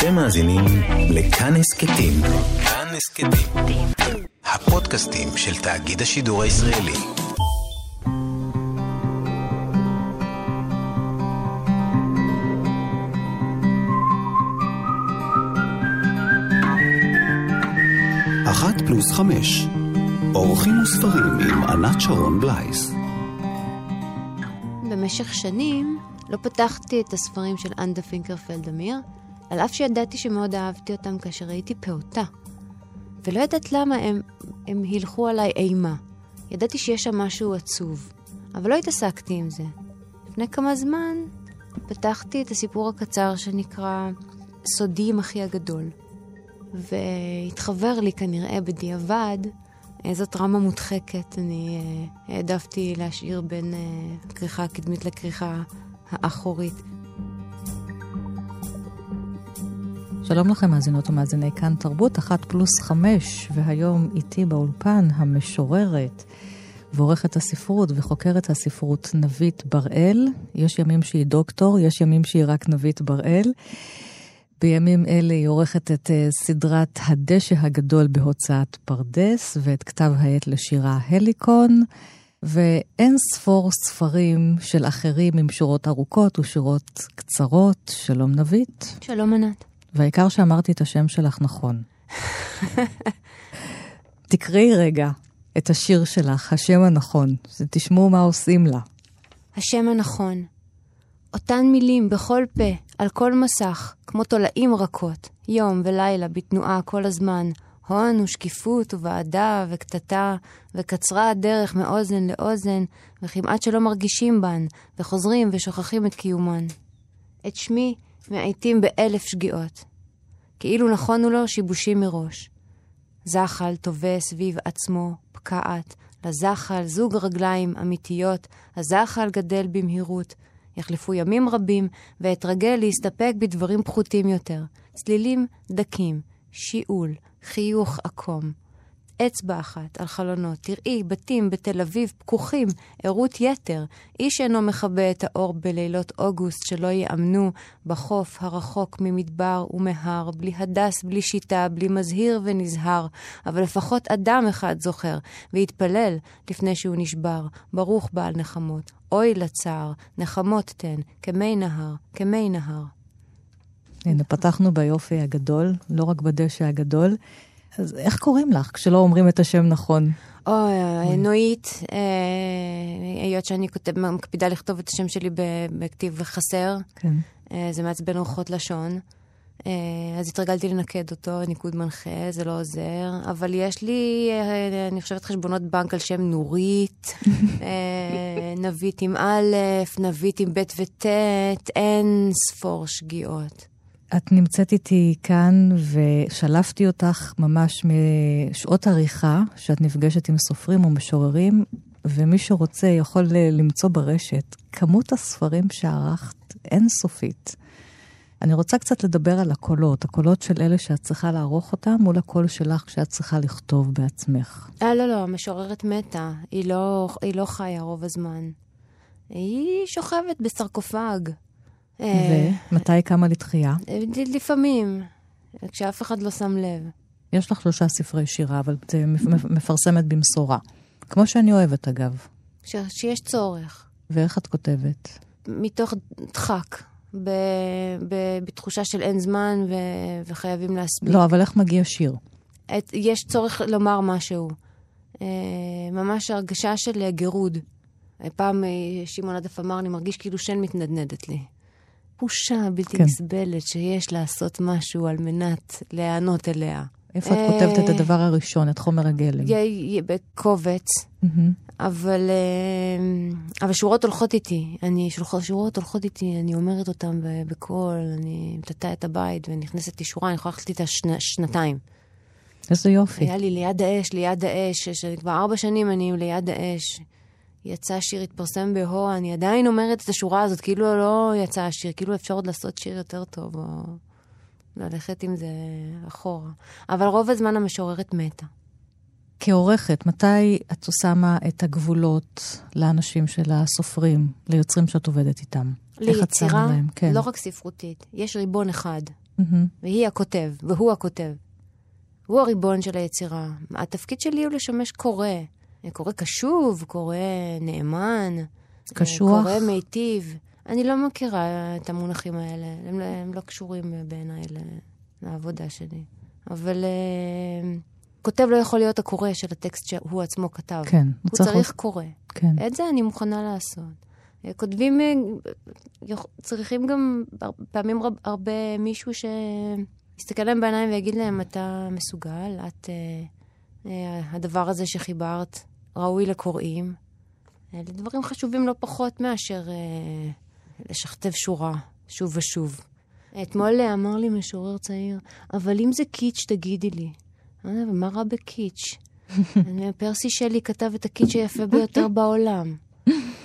אתם מאזינים לכאן הסכתים. כאן הסכתים. הפודקאסטים של תאגיד השידור הישראלי. אחת פלוס חמש. אורחים וספרים עם ענת שרון בלייס. במשך שנים לא פתחתי את הספרים של אנדה פינקרפלד אמיר, על אף שידעתי שמאוד אהבתי אותם כאשר הייתי פעוטה. ולא יודעת למה הם, הם הילכו עליי אימה. ידעתי שיש שם משהו עצוב, אבל לא התעסקתי עם זה. לפני כמה זמן פתחתי את הסיפור הקצר שנקרא סודי עם אחי הגדול. והתחבר לי כנראה בדיעבד איזו טראומה מודחקת אני אה, העדפתי להשאיר בין אה, הכריכה הקדמית לכריכה האחורית. שלום לכם, מאזינות ומאזיני כאן תרבות, אחת פלוס חמש, והיום איתי באולפן המשוררת ועורכת הספרות וחוקרת הספרות נבית בראל. יש ימים שהיא דוקטור, יש ימים שהיא רק נבית בראל. בימים אלה היא עורכת את uh, סדרת הדשא הגדול בהוצאת פרדס ואת כתב העת לשירה הליקון. ואין ספור ספרים של אחרים עם שורות ארוכות ושורות קצרות. שלום נבית. שלום ענת. והעיקר שאמרתי את השם שלך נכון. תקראי רגע את השיר שלך, השם הנכון, תשמעו מה עושים לה. השם הנכון. אותן מילים בכל פה, על כל מסך, כמו תולעים רכות, יום ולילה בתנועה כל הזמן, הון ושקיפות וועדה וקטטה, וקצרה הדרך מאוזן לאוזן, וכמעט שלא מרגישים בן, וחוזרים ושוכחים את קיומן. את שמי מעיטים באלף שגיאות. כאילו נכונו לו שיבושים מראש. זחל טווה סביב עצמו, פקעת, לזחל זוג רגליים אמיתיות, הזחל גדל במהירות. יחלפו ימים רבים, ואתרגל להסתפק בדברים פחותים יותר. צלילים דקים, שיעול, חיוך עקום. אצבע אחת על חלונות, תראי בתים בתל אביב פקוחים, ערות יתר. איש אינו מכבה את האור בלילות אוגוסט שלא יאמנו בחוף הרחוק ממדבר ומהר, בלי הדס, בלי שיטה, בלי מזהיר ונזהר. אבל לפחות אדם אחד זוכר, והתפלל לפני שהוא נשבר. ברוך בעל נחמות. אוי לצער, נחמות תן, כמי נהר, כמי נהר. הנה, פתחנו ביופי הגדול, לא רק בדשא הגדול. אז איך קוראים לך כשלא אומרים את השם נכון? אוי, נועית, אה, היות שאני מקפידה לכתוב את השם שלי בכתיב חסר, כן. אה, זה מעצבן אורחות לשון. אה, אז התרגלתי לנקד אותו, ניקוד מנחה, זה לא עוזר. אבל יש לי, אני חושבת, חשבונות בנק על שם נורית, נבית עם א', נבית עם ב' וט', אין ספור שגיאות. את נמצאת איתי כאן ושלפתי אותך ממש משעות עריכה, שאת נפגשת עם סופרים ומשוררים, ומי שרוצה יכול למצוא ברשת כמות הספרים שערכת אינסופית. אני רוצה קצת לדבר על הקולות, הקולות של אלה שאת צריכה לערוך אותם מול הקול שלך כשאת צריכה לכתוב בעצמך. אה, לא, לא, המשוררת מתה. היא לא, היא לא חיה רוב הזמן. היא שוכבת בסרקופג. אה, ומתי קמה לתחייה? לפעמים, כשאף אחד לא שם לב. יש לך שלושה ספרי שירה, אבל את מפרסמת במשורה. כמו שאני אוהבת, אגב. ש- שיש צורך. ואיך את כותבת? מתוך דחק. ב- ב- בתחושה של אין זמן ו- וחייבים להספיק. לא, אבל איך מגיע שיר? את, יש צורך לומר משהו. אה, ממש הרגשה של גירוד. פעם אה, שמעון עדף אמר, אני מרגיש כאילו שן מתנדנדת לי. בושה בלתי כן. נסבלת שיש לעשות משהו על מנת להיענות אליה. איפה את כותבת את הדבר הראשון, את חומר הגלם? בקובץ, אבל, אה, אבל שורות הולכות איתי. אני, שורות הולכות איתי, אני אומרת אותן בקול, אני מטאטא את הבית ונכנסת לי שורה, אני יכולה ללכת איתה שנתיים. איזה יופי. היה לי ליד האש, ליד האש, כבר ארבע שנים אני ליד האש. יצא שיר, התפרסם בהו, אני עדיין אומרת את השורה הזאת, כאילו לא יצא השיר, כאילו אפשר עוד לעשות שיר יותר טוב, או ללכת עם זה אחורה. אבל רוב הזמן המשוררת מתה. כעורכת, מתי את שמה את הגבולות לאנשים של הסופרים, ליוצרים שאת עובדת איתם? ליצירה, כן. לא רק ספרותית, יש ריבון אחד. והיא הכותב, והוא הכותב. הוא הריבון של היצירה. התפקיד שלי הוא לשמש קורא. קורא קשוב, קורא נאמן. קשוח? קורא מיטיב. אני לא מכירה את המונחים האלה, הם, הם לא קשורים בעיניי לעבודה שלי. אבל uh, כותב לא יכול להיות הקורא של הטקסט שהוא עצמו כתב. כן. הוא צריך, צריך קורא. כן. את זה אני מוכנה לעשות. כותבים uh, צריכים גם פעמים רב, הרבה מישהו שיסתכל להם בעיניים ויגיד להם, אתה מסוגל, את... הדבר הזה שחיברת ראוי לקוראים. אלה דברים חשובים לא פחות מאשר אה, לשכתב שורה שוב ושוב. אתמול אמר לי משורר צעיר, אבל אם זה קיץ', תגידי לי. מה רע בקיץ'? פרסי שלי כתב את הקיץ' היפה ביותר בעולם.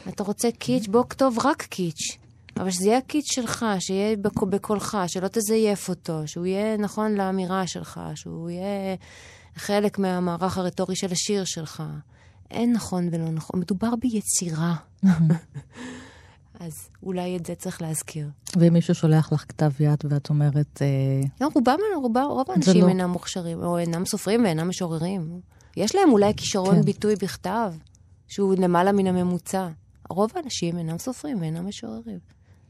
אתה רוצה קיץ'? בוא כתוב רק קיץ'. אבל שזה יהיה הקיץ' שלך, שיהיה בקולך, שלא תזייף אותו, שהוא יהיה נכון לאמירה שלך, שהוא יהיה חלק מהמערך הרטורי של השיר שלך. אין נכון ולא נכון, מדובר ביצירה. אז אולי את זה צריך להזכיר. ואם מישהו שולח לך כתב יד ואת אומרת... אה... לא, רובם, רובם, רוב האנשים לא... אינם מוכשרים, או אינם סופרים ואינם משוררים. יש להם אולי כישרון כן. ביטוי בכתב, שהוא למעלה מן הממוצע. רוב האנשים אינם סופרים ואינם משוררים.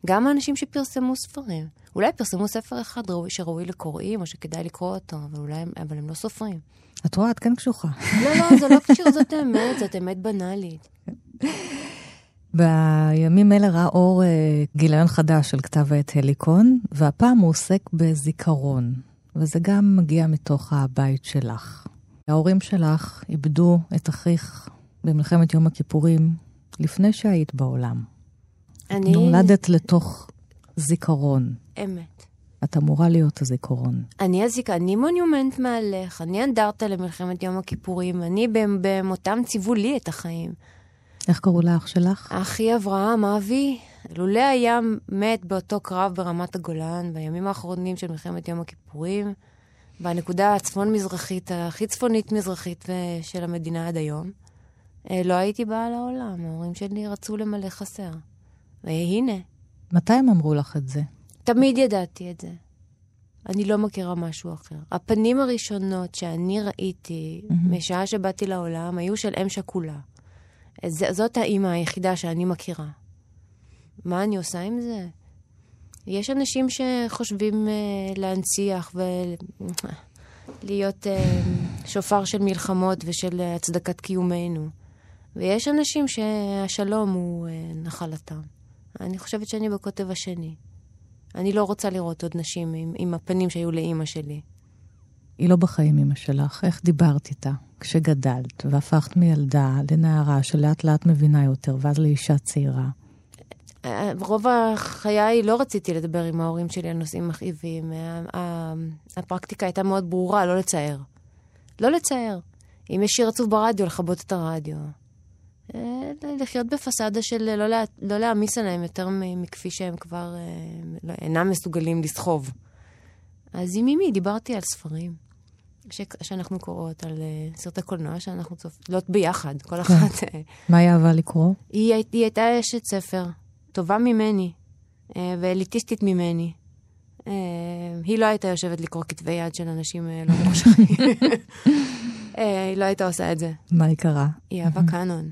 גם האנשים שפרסמו ספרים. אולי פרסמו ספר אחד שראוי לקוראים, או שכדאי לקרוא אותו, אבל, אולי, אבל הם לא סופרים. את רואה, את כן קשוחה. לא, לא, זה לא קשור, זאת אמת, זאת אמת בנאלית. בימים אלה ראה אור אה, גיליון חדש של כתב העת הליקון, והפעם הוא עוסק בזיכרון, וזה גם מגיע מתוך הבית שלך. ההורים שלך איבדו את אחיך במלחמת יום הכיפורים לפני שהיית בעולם. אני... נולדת לתוך זיכרון. אמת. את אמורה להיות הזיכרון. אני הזיכ... אני מונומנט מהלך, אני אנדרטה למלחמת יום הכיפורים, אני במותם ציוו לי את החיים. איך קראו לאח שלך? אחי אברהם, אבי. לולא היה מת באותו קרב ברמת הגולן, בימים האחרונים של מלחמת יום הכיפורים, בנקודה הצפון-מזרחית, הכי צפונית-מזרחית של המדינה עד היום, אה, לא הייתי באה לעולם. ההורים שלי רצו למלא חסר. והנה. מתי הם אמרו לך את זה? תמיד ידעתי את זה. אני לא מכירה משהו אחר. הפנים הראשונות שאני ראיתי mm-hmm. משעה שבאתי לעולם היו של אם שכולה. זאת האימא היחידה שאני מכירה. מה אני עושה עם זה? יש אנשים שחושבים uh, להנציח ולהיות uh, שופר של מלחמות ושל הצדקת קיומנו. ויש אנשים שהשלום הוא uh, נחלתם. אני חושבת שאני בקוטב השני. אני לא רוצה לראות עוד נשים עם, עם הפנים שהיו לאימא שלי. היא לא בחיים, אימא שלך. איך דיברת איתה כשגדלת והפכת מילדה לנערה שלאט לאט מבינה יותר, ואז לאישה צעירה? רוב החיי לא רציתי לדבר עם ההורים שלי על נושאים מכאיבים. הפרקטיקה הייתה מאוד ברורה, לא לצער. לא לצער. אם יש שיר עצוב ברדיו, לכבות את הרדיו. אה, לחיות בפסאדה של לא, לה, לא להעמיס עליהם יותר מכפי שהם כבר אה, לא, אינם מסוגלים לסחוב. אז עם אמי דיברתי על ספרים ש, שאנחנו קוראות, על uh, סרטי קולנוע שאנחנו צופות ביחד, כל כן. אחת. מה היא אהבה לקרוא? היא, היא הייתה אשת ספר, טובה ממני ואליטיסטית ממני. היא לא הייתה יושבת לקרוא כתבי יד של אנשים לא מוכשרים. היא לא הייתה עושה את זה. מה היא קראה? היא אהבה קאנון.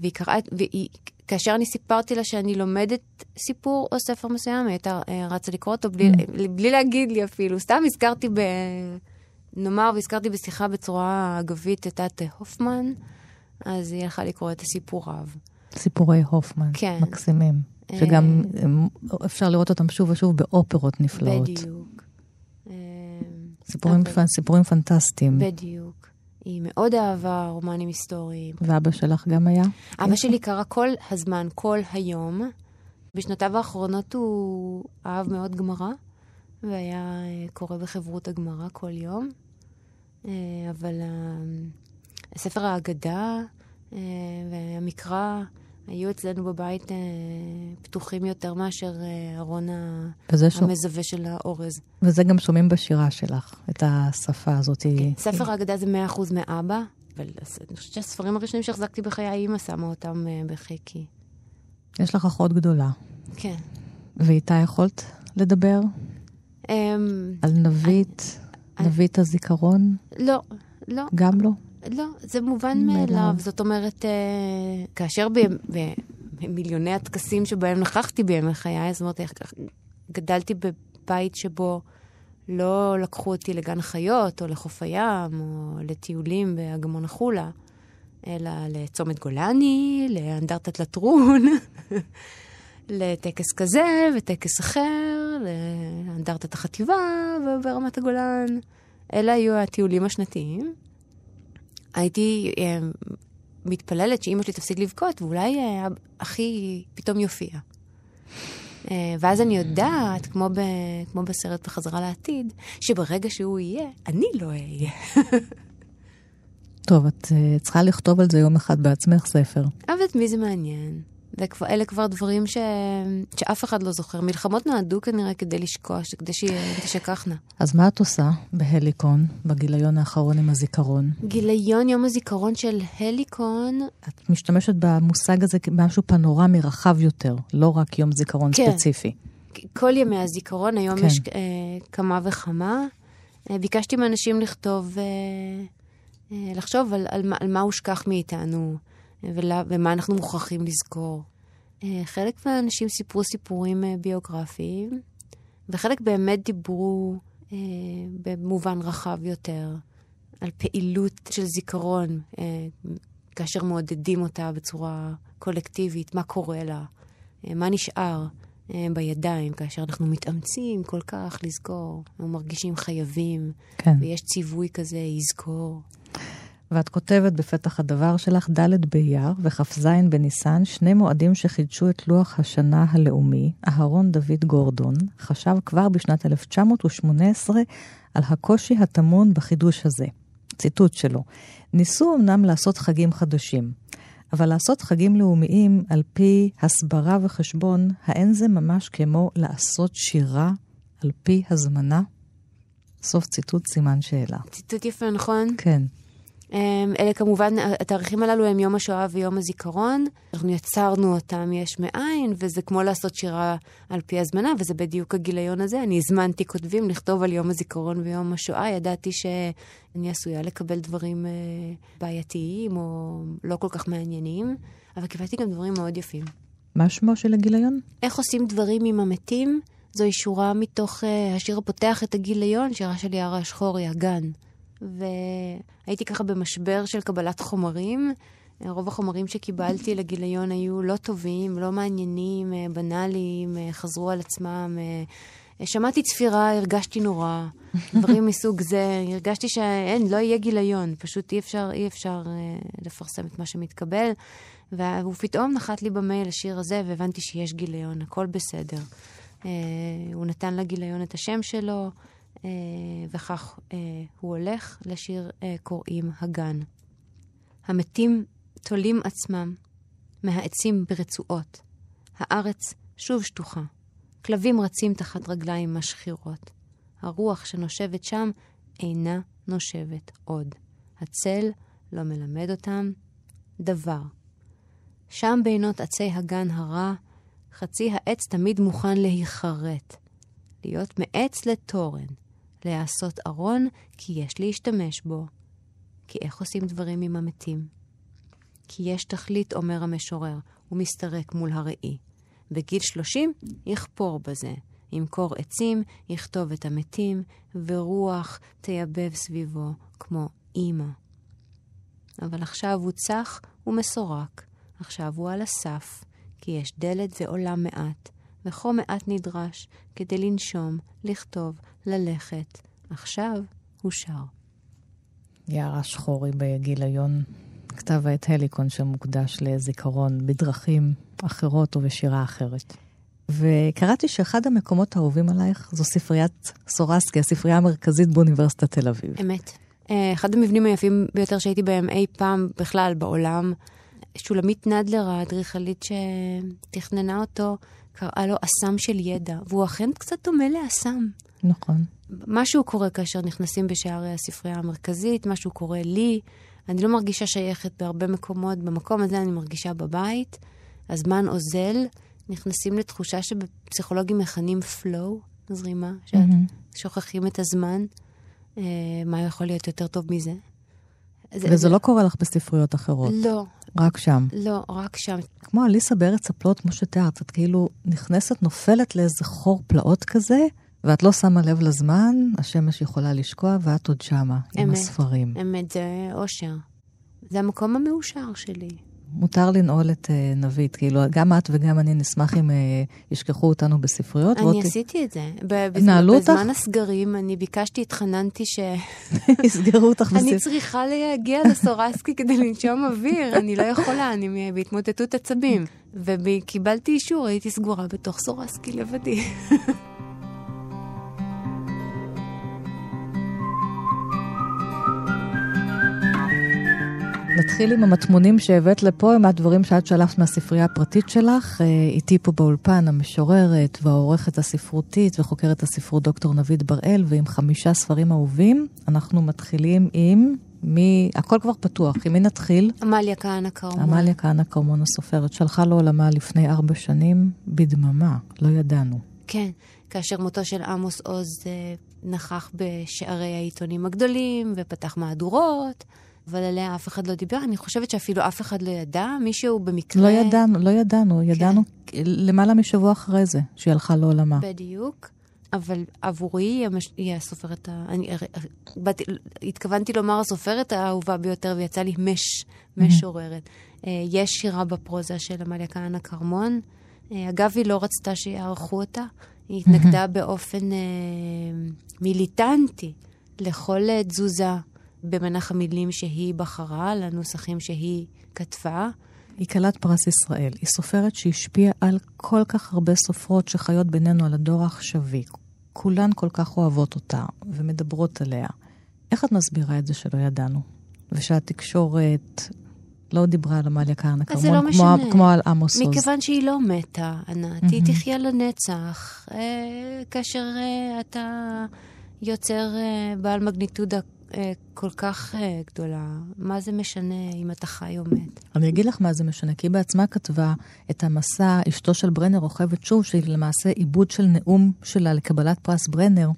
והיא קראה, והיא, כאשר אני סיפרתי לה שאני לומדת סיפור או ספר מסוים, היא הייתה אה, רצה לקרוא אותו בלי, mm. בלי להגיד לי אפילו. סתם הזכרתי ב... נאמר, והזכרתי בשיחה בצורה אגבית את תת הופמן, אז היא הלכה לקרוא את הסיפוריו. סיפורי הופמן, כן. מקסימים. אה, שגם אפשר לראות אותם שוב ושוב באופרות נפלאות. בדיוק. סיפורים, אבל... סיפורים פנטסטיים. בדיוק. היא מאוד אהבה רומנים היסטוריים. ואבא שלך גם היה? אבא שלי קרא כל הזמן, כל היום. בשנותיו האחרונות הוא אהב מאוד גמרא, והיה אה, קורא בחברות הגמרא כל יום. אה, אבל ספר האגדה אה, והמקרא היו אצלנו בבית אה, פתוחים יותר מאשר אה, ארון המזווה של האורז. וזה גם שומעים בשירה שלך, את השפה הזאת. כן, ספר האגדה זה מאה אחוז מאבא, אבל אני חושבת שהספרים הראשונים שהחזקתי בחיי, אימא שמה אותם אה, בחיקי. יש לך אחות גדולה. כן. ואיתה יכולת לדבר? אמ, על נבית, על- נבית הזיכרון? לא, לא, גם לא? לא, זה מובן מאליו. זאת אומרת, אה, כאשר במיליוני הטקסים שבהם נכחתי בימי חיי, זאת אומרת, גדלתי בבית שבו לא לקחו אותי לגן חיות, או לחוף הים, או לטיולים באגמון החולה, אלא לצומת גולני, לאנדרטת לטרון, לטקס כזה וטקס אחר, לאנדרטת החטיבה ברמת הגולן. אלה היו הטיולים השנתיים. הייתי אה, מתפללת שאימא שלי תפסיק לבכות, ואולי אה, אחי פתאום יופיע. אה, ואז אני יודעת, כמו, ב, כמו בסרט בחזרה לעתיד, שברגע שהוא יהיה, אני לא אהיה. טוב, את uh, צריכה לכתוב על זה יום אחד בעצמך ספר. אבל את מי זה מעניין? זה כבר, אלה כבר דברים ש... שאף אחד לא זוכר. מלחמות נועדו כנראה כדי לשקוע, כדי שהן תשכחנה. אז מה את עושה בהליקון, בגיליון האחרון עם הזיכרון? גיליון יום הזיכרון של הליקון, את משתמשת במושג הזה כמשהו פנורמי רחב יותר, לא רק יום זיכרון כן. ספציפי. כל ימי הזיכרון, היום כן. יש אה, כמה וכמה. אה, ביקשתי מאנשים לכתוב, אה, אה, לחשוב על, על, על מה הושכח מאיתנו, אה, ולה, ומה אנחנו מוכרחים לזכור. אה, חלק מהאנשים סיפרו סיפורים אה, ביוגרפיים, וחלק באמת דיברו אה, במובן רחב יותר על פעילות של זיכרון, אה, כאשר מעודדים אותה בצורה קולקטיבית, מה קורה לה, אה, מה נשאר אה, בידיים כאשר אנחנו מתאמצים כל כך לזכור, אנחנו מרגישים חייבים, כן. ויש ציווי כזה, יזכור. ואת כותבת בפתח הדבר שלך, ד' באייר וכ"ז בניסן, שני מועדים שחידשו את לוח השנה הלאומי. אהרון דוד גורדון חשב כבר בשנת 1918 על הקושי הטמון בחידוש הזה. ציטוט שלו: ניסו אמנם לעשות חגים חדשים, אבל לעשות חגים לאומיים על פי הסברה וחשבון, האין זה ממש כמו לעשות שירה על פי הזמנה? סוף ציטוט סימן שאלה. ציטוט יפה, נכון? כן. אמ, אלה כמובן, התאריכים הללו הם יום השואה ויום הזיכרון. אנחנו יצרנו אותם יש מאין, וזה כמו לעשות שירה על פי הזמנה, וזה בדיוק הגיליון הזה. אני הזמנתי כותבים לכתוב על יום הזיכרון ויום השואה. ידעתי שאני עשויה לקבל דברים אה, בעייתיים או לא כל כך מעניינים, אבל קיבלתי גם דברים מאוד יפים. מה שמו של הגיליון? איך עושים דברים עם המתים? זוהי שורה מתוך uh, השיר הפותח את הגיליון, שירה של יערה השחורי, הגן. והייתי ככה במשבר של קבלת חומרים. אה, רוב החומרים שקיבלתי לגיליון היו לא טובים, לא מעניינים, אה, בנאליים, אה, חזרו על עצמם. שמעתי צפירה, הרגשתי נורא, דברים מסוג זה. הרגשתי שאין, לא יהיה גיליון, פשוט אי אפשר, אי אפשר אה, לפרסם את מה שמתקבל. והוא פתאום נחת לי במייל השיר הזה, והבנתי שיש גיליון, הכל בסדר. אה, הוא נתן לגיליון את השם שלו, וכך אה, הוא הולך לשיר אה, קוראים הגן. המתים תולים עצמם מהעצים ברצועות. הארץ שוב שטוחה. כלבים רצים תחת רגליים משחירות. הרוח שנושבת שם אינה נושבת עוד. הצל לא מלמד אותם דבר. שם בינות עצי הגן הרע, חצי העץ תמיד מוכן להיחרט. להיות מעץ לתורן, להעשות ארון, כי יש להשתמש בו. כי איך עושים דברים עם המתים? כי יש תכלית, אומר המשורר, הוא מסתרק מול הראי. בגיל שלושים יכפור בזה. ימכור עצים, יכתוב את המתים, ורוח תייבב סביבו כמו אימא. אבל עכשיו הוא צח ומסורק. עכשיו הוא על הסף, כי יש דלת ועולם מעט, וכה מעט נדרש כדי לנשום, לכתוב, ללכת. עכשיו הוא שר. יערה שחורי בגיליון כתב העת הליקון שמוקדש לזיכרון בדרכים אחרות ובשירה אחרת. וקראתי שאחד המקומות האהובים עלייך זו ספריית סורסקי, הספרייה המרכזית באוניברסיטת תל אביב. אמת. אה, אחד המבנים היפים ביותר שהייתי בהם אי פעם בכלל בעולם, שולמית נדלר, האדריכלית שתכננה אותו, קראה לו אסם של ידע, והוא אכן קצת דומה לאסם. נכון. משהו קורה כאשר נכנסים בשערי הספרייה המרכזית, משהו קורה לי. אני לא מרגישה שייכת בהרבה מקומות, במקום הזה אני מרגישה בבית. הזמן אוזל, נכנסים לתחושה שבפסיכולוגים מכנים flow, זרימה, שאת מהמם. שוכחים את הזמן. אה, מה יכול להיות יותר טוב מזה? זה- וזה זה- לא קורה לך בספריות אחרות, לא, רק שם. לא, רק שם. כמו אליסה בארץ הפלאות, כמו שתיארת, את כאילו נכנסת, נופלת לאיזה חור פלאות כזה, ואת לא שמה לב לזמן, השמש יכולה לשקוע, ואת עוד שמה, עם אמת. הספרים. אמת, זה אושר. זה המקום המאושר שלי. מותר לנעול את uh, נבית, כאילו, גם את וגם אני נשמח אם uh, ישכחו אותנו בספריות. אני ועוד- עשיתי את זה. נעלו אותך? בזמן הסגרים, אני ביקשתי, התחננתי ש... יסגרו אותך אני בספריות. צריכה להגיע לסורסקי כדי לנשום אוויר, אני לא יכולה, אני בהתמוטטות עצבים. וקיבלתי אישור, הייתי סגורה בתוך סורסקי לבדי. נתחיל עם המטמונים שהבאת לפה, עם הדברים שאת שלחת מהספרייה הפרטית שלך. איתי פה באולפן המשוררת והעורכת הספרותית וחוקרת הספרות דוקטור נבית בראל, ועם חמישה ספרים אהובים. אנחנו מתחילים עם מי... הכל כבר פתוח, עם מי נתחיל? עמליה כהנא כרמון. עמליה כהנא כרמון הסופרת, שלחה לעולמה לפני ארבע שנים בדממה, לא ידענו. כן, כאשר מותו של עמוס עוז אה, נכח בשערי העיתונים הגדולים ופתח מהדורות, אבל עליה אף אחד לא דיבר. אני חושבת שאפילו אף אחד לא ידע, מישהו במקרה... לא ידענו, לא ידענו, ידענו למעלה משבוע אחרי זה, שהיא הלכה לעולמה. בדיוק. אבל עבורי היא, המש... היא הסופרת ה... אני באתי, התכוונתי לומר הסופרת האהובה ביותר, ויצא לי מש, משוררת. אה, יש שירה בפרוזה של עמליה כהנא כרמון. אה, אגב, היא לא רצתה שיערכו אותה. היא התנגדה באופן אה, מיליטנטי לכל אה, תזוזה במנח המילים שהיא בחרה, לנוסחים שהיא כתבה. היא כלת פרס ישראל. היא סופרת שהשפיעה על כל כך הרבה סופרות שחיות בינינו, על הדור העכשווי. כולן כל כך אוהבות אותה ומדברות עליה. איך את מסבירה את זה שלא ידענו? ושהתקשורת לא דיברה על עמליה כהנא זה כרמון, לא כמו. כמו על עמוס עוז. מכיוון שהיא לא מתה, ענת, היא תחיה לנצח. אה, כאשר אה, אתה יוצר אה, בעל מגניטודה כל כך אה, גדולה, מה זה משנה אם אתה חי או מת? אני אגיד לך מה זה משנה, כי היא בעצמה כתבה את המסע, אשתו של ברנר רוכבת שוב, שהיא למעשה עיבוד של נאום שלה לקבלת פרס ברנר.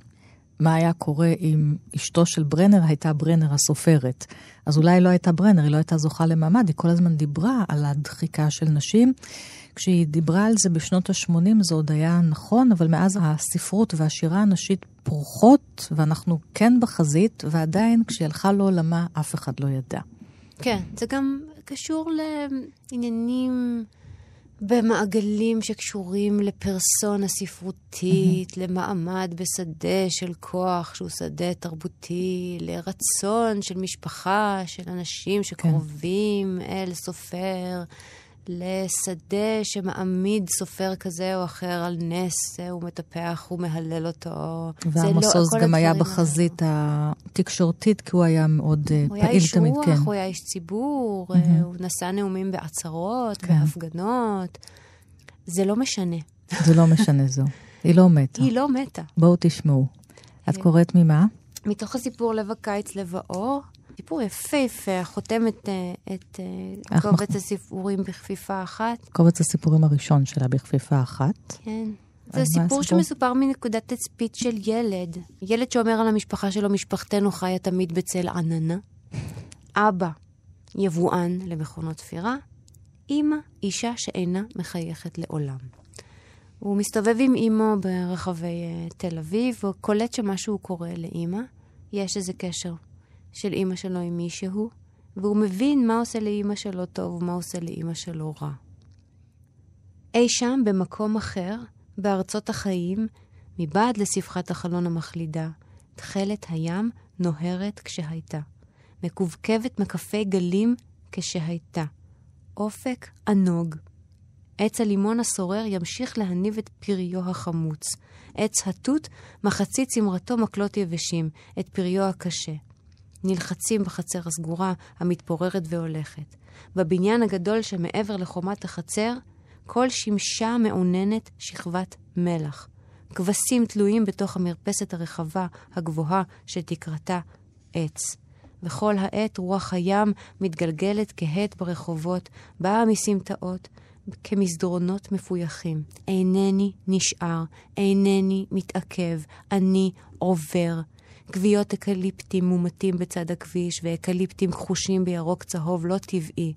מה היה קורה אם אשתו של ברנר הייתה ברנר הסופרת. אז אולי לא הייתה ברנר, היא לא הייתה זוכה למעמד, היא כל הזמן דיברה על הדחיקה של נשים. כשהיא דיברה על זה בשנות ה-80 זה עוד היה נכון, אבל מאז הספרות והשירה הנשית פורחות, ואנחנו כן בחזית, ועדיין כשהיא הלכה לעולמה אף אחד לא ידע. כן, זה גם קשור לעניינים במעגלים שקשורים לפרסונה ספרותית, למעמד בשדה של כוח שהוא שדה תרבותי, לרצון של משפחה, של אנשים שקרובים אל סופר. לשדה שמעמיד סופר כזה או אחר על נס, הוא מטפח, הוא מהלל אותו. לא- ועמוס עוז כל גם היה בחזית התקשורתית, כי הוא היה מאוד אה, הוא היה פעיל איש תמיד, רוח, כן. הוא היה איש ציבור, אה, הוא נשא נאומים בעצרות, כן. בהפגנות. זה לא משנה. זה לא משנה זו. היא לא מתה. היא לא מתה. בואו תשמעו. את. קוראת ממה? מתוך הסיפור לב הקיץ, לב האור, סיפור יפהפה, חותם את, אה, אה, קובץ מח- הסיפורים בכפיפה אחת. קובץ הסיפורים הראשון שלה בכפיפה אחת. כן. זה סיפור? שמסופר מנקודת תצפית של ילד. ילד שאומר על המשפחה שלו, משפחתנו חיה תמיד בצל עננה. אבא, יבואן למכונות תפירה. אמא, אישה שאינה מחייכת לעולם. הוא מסתובב עם אימו ברחבי uh, תל אביב, וקולט שמשהו קורה לאימא. יש איזה קשר של אימא שלו עם מישהו, והוא מבין מה עושה לאימא שלו טוב ומה עושה לאימא שלו רע. אי שם, במקום אחר, בארצות החיים, מבעד לספחת החלון המחלידה, תכלת הים נוהרת כשהייתה. מקווקבת מקפי גלים כשהייתה. אופק ענוג. עץ הלימון הסורר ימשיך להניב את פריו החמוץ. עץ התות מחצית צמרתו מקלות יבשים, את פריו הקשה. נלחצים בחצר הסגורה, המתפוררת והולכת. בבניין הגדול שמעבר לחומת החצר, כל שמשה מעוננת שכבת מלח. כבשים תלויים בתוך המרפסת הרחבה, הגבוהה, שתקרתה עץ. וכל העת רוח הים מתגלגלת כהת ברחובות, באה מסמטאות, כמסדרונות מפויחים. אינני נשאר, אינני מתעכב, אני עובר. גוויות אקליפטים מומתים בצד הכביש ואקליפטים כחושים בירוק צהוב לא טבעי.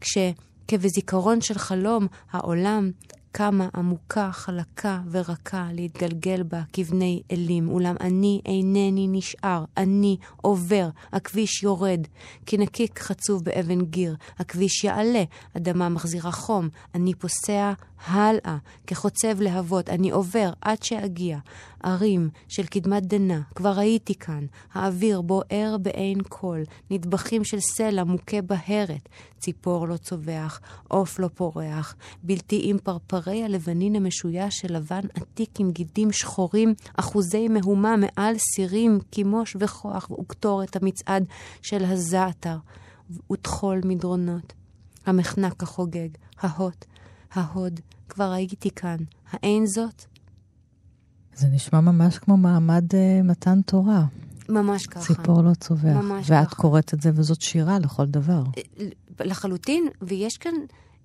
כשכבזיכרון של חלום, העולם כמה עמוקה, חלקה ורכה להתגלגל בה כבני אלים, אולם אני אינני נשאר, אני עובר, הכביש יורד, כנקיק חצוב באבן גיר, הכביש יעלה, אדמה מחזירה חום, אני פוסע הלאה, כחוצב להבות, אני עובר עד שאגיע. ערים של קדמת דנה, כבר הייתי כאן, האוויר בוער בעין קול, נדבכים של סלע מוכה בהרת, ציפור לא צווח, עוף לא פורח, בלתי עם פרפרי הלבנין המשויש של לבן עתיק עם גידים שחורים, אחוזי מהומה מעל סירים, קימוש וכוח, וקטורת המצעד של הזעתר, וטחול מדרונות. המחנק החוגג, ההוט, ההוד, כבר הייתי כאן. האין זאת? זה נשמע ממש כמו מעמד uh, מתן תורה. ממש ככה. ציפור לא צובח. ממש ואת ככה. קוראת את זה, וזאת שירה לכל דבר. לחלוטין, ויש כאן,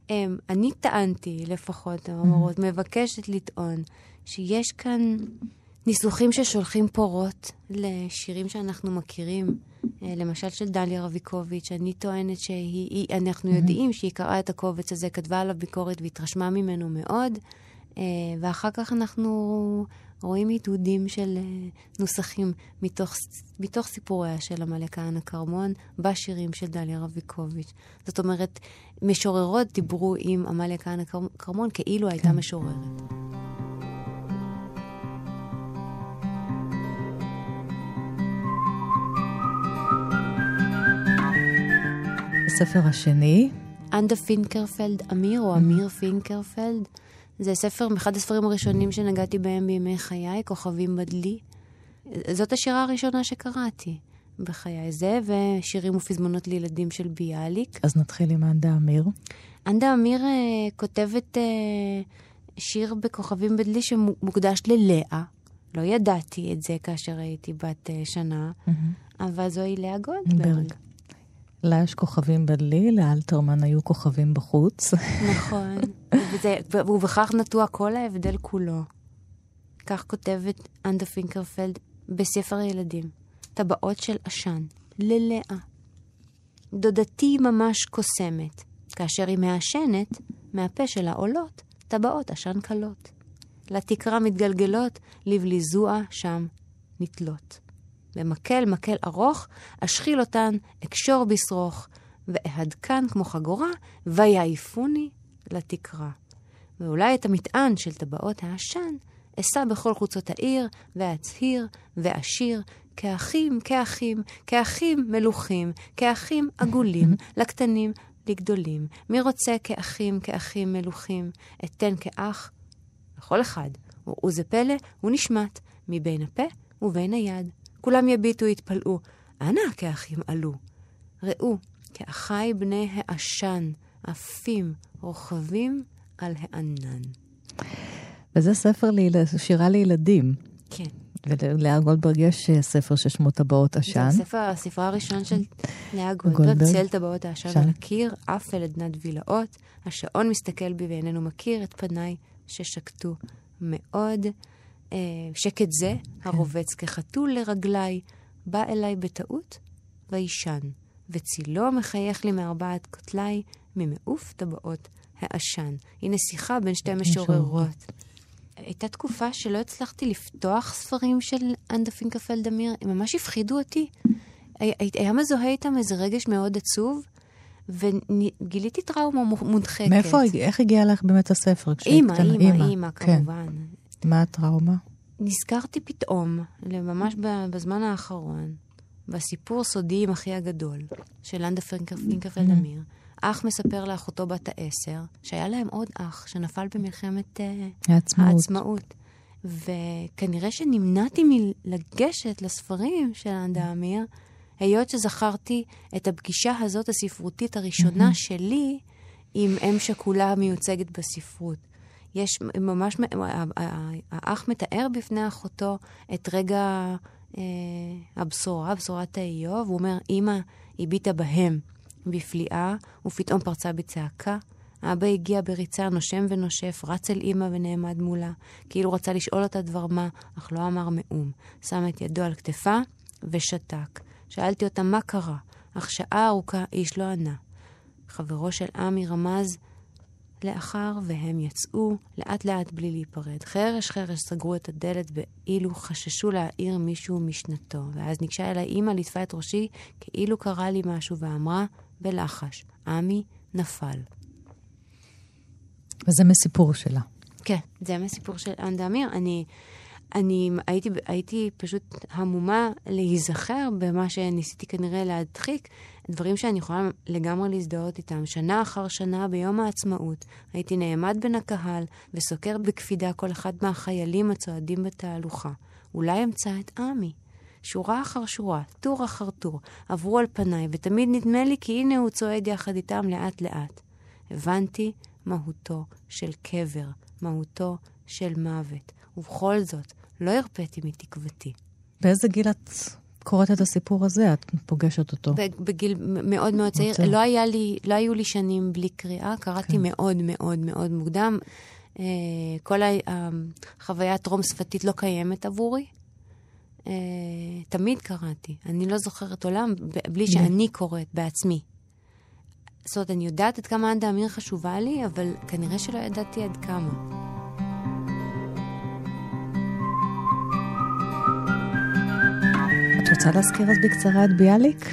אמ, אני טענתי לפחות, המורות, מבקשת לטעון, שיש כאן ניסוחים ששולחים פורות לשירים שאנחנו מכירים, אה, למשל של דליה רביקוביץ', אני טוענת שהיא, היא- אנחנו יודעים שהיא קראה את הקובץ הזה, כתבה עליו ביקורת והתרשמה ממנו מאוד, אה, ואחר כך אנחנו רואים עידודים של אה, נוסחים מתוך, מתוך סיפוריה של עמליה כהנא כרמון בשירים של דליה רביקוביץ'. זאת אומרת, משוררות דיברו עם כהנא כר- כרמון כאילו הייתה משוררת. הספר השני, אנדה פינקרפלד אמיר, או אמיר פינקרפלד, זה ספר, אחד הספרים הראשונים שנגעתי בהם בימי חיי, כוכבים בדלי. זאת השירה הראשונה שקראתי בחיי. זה ושירים ופזמונות לילדים של ביאליק. אז נתחיל עם אנדה אמיר. אנדה אמיר אה, כותבת אה, שיר בכוכבים בדלי שמוקדש ללאה. לא ידעתי את זה כאשר הייתי בת אה, שנה, אבל זוהי לאה גולדברג. לה יש כוכבים בדלי, לאלתרמן היו כוכבים בחוץ. נכון. וזה, ובכך נטוע כל ההבדל כולו. כך כותבת אנדה פינקרפלד בספר הילדים. טבעות של עשן, ללאה. דודתי ממש קוסמת. כאשר היא מעשנת, מהפה שלה עולות טבעות עשן קלות. לתקרה מתגלגלות, לבליזוע שם נתלות. במקל, מקל ארוך, אשחיל אותן, אקשור בשרוך, ואהדקן כמו חגורה, ויעיפוני לתקרה. ואולי את המטען של טבעות העשן אשא בכל חוצות העיר, ואצהיר, ואשיר, כאחים, כאחים, כאחים מלוכים, כאחים עגולים, לקטנים, לגדולים. מי רוצה כאחים, כאחים מלוכים? אתן כאח לכל אחד. וזה פלא, הוא נשמט, מבין הפה ובין היד. כולם יביטו, יתפלאו. אנא כאחים עלו. ראו, כאחי בני העשן, עפים, רוכבים על הענן. וזה ספר ליל... שירה לילדים. כן. וללאה גולדברג יש אה, ספר ששמו טבעות עשן. זה הספר, הספרה הראשון של לאה גולדברג. צל טבעות העשן. על הקיר, עף אל עדנת וילאות, השעון מסתכל בי ואיננו מכיר את פניי ששקטו מאוד. אה, שקט זה, הרובץ כחתול לרגליי, בא אליי בטעות וישן, וצילו מחייך לי מארבעת כותלי, ממעוף טבעות העשן. הנה שיחה בין שתי משוררות. הייתה תקופה שלא הצלחתי לפתוח ספרים של אנדה פינקרפלד אמיר, הם ממש הפחידו אותי. היה, מזוהה איתם איזה רגש מאוד עצוב, וגיליתי טראומה מו- מודחקת. מאיפה, איך הגיע לך באמת הספר? אימא? אימא, אימא, כן. כמובן. מה הטראומה? נזכרתי פתאום, ממש בזמן האחרון, בסיפור סודי עם אחי הגדול, של פינקר- פינקרפלד אמיר. אח מספר לאחותו בת העשר, שהיה להם עוד אח שנפל במלחמת אה, העצמאות. העצמאות. וכנראה שנמנעתי מלגשת לספרים של אנדה אמיר, היות שזכרתי את הפגישה הזאת הספרותית הראשונה שלי עם אם שכולה מיוצגת בספרות. יש ממש, האח מתאר בפני אחותו את רגע אה, הבשורה, בשורת האיוב, הוא אומר, אמא הביטה בהם בפליאה, ופתאום פרצה בצעקה. אבא הגיע בריצה, נושם ונושף, רץ אל אמא ונעמד מולה, כאילו רצה לשאול אותה דבר מה, אך לא אמר מאום. שם את ידו על כתפה ושתק. שאלתי אותה מה קרה, אך שעה ארוכה איש לא ענה. חברו של עמי רמז לאחר, והם יצאו לאט לאט בלי להיפרד. חרש חרש סגרו את הדלת ואילו חששו להעיר מישהו משנתו. ואז ניגשה אליי אימא, ליטפה את ראשי כאילו קרה לי משהו ואמרה בלחש, עמי נפל. וזה מסיפור שלה. כן, זה מסיפור של אנדה אמיר. אני, אני הייתי, הייתי פשוט המומה להיזכר במה שניסיתי כנראה להדחיק, דברים שאני יכולה לגמרי להזדהות איתם. שנה אחר שנה ביום העצמאות הייתי נעמד בין הקהל וסוקר בקפידה כל אחד מהחיילים הצועדים בתהלוכה. אולי אמצא את עמי. שורה אחר שורה, טור אחר טור, עברו על פניי, ותמיד נדמה לי כי הנה הוא צועד יחד איתם לאט-לאט. הבנתי מהותו של קבר, מהותו של מוות, ובכל זאת, לא הרפאתי מתקוותי. באיזה גיל את קוראת את הסיפור הזה? את פוגשת אותו. בגיל מאוד מאוד צעיר. לא, היה לי, לא היו לי שנים בלי קריאה, קראתי כן. מאוד מאוד מאוד מוקדם. אה, כל החוויה הטרום-שפתית לא קיימת עבורי. אה, תמיד קראתי. אני לא זוכרת עולם בלי שאני קוראת בעצמי. זאת אומרת, אני יודעת עד כמה אנדה אמיר חשובה לי, אבל כנראה שלא ידעתי עד כמה. רוצה להזכיר אז בקצרה את ביאליק?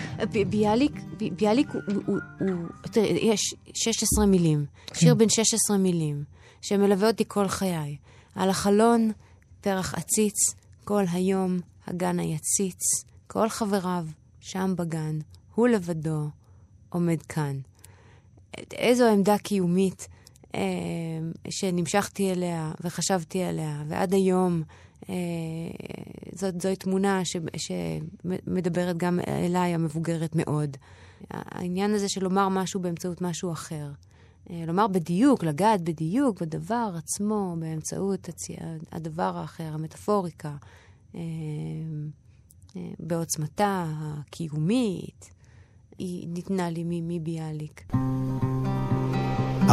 ביאליק, ביאליק הוא, תראה, יש 16 מילים, כן. שיר בן 16 מילים, שמלווה אותי כל חיי. על החלון, פרח עציץ, כל היום הגן היציץ, כל חבריו שם בגן, הוא לבדו עומד כאן. איזו עמדה קיומית שנמשכתי אליה וחשבתי עליה, ועד היום אה, זאת, זוהי תמונה ש, שמדברת גם אליי, המבוגרת מאוד. העניין הזה של לומר משהו באמצעות משהו אחר. אה, לומר בדיוק, לגעת בדיוק בדבר עצמו, באמצעות הצי... הדבר האחר, המטאפוריקה, אה, בעוצמתה הקיומית, היא ניתנה לי מביאליק.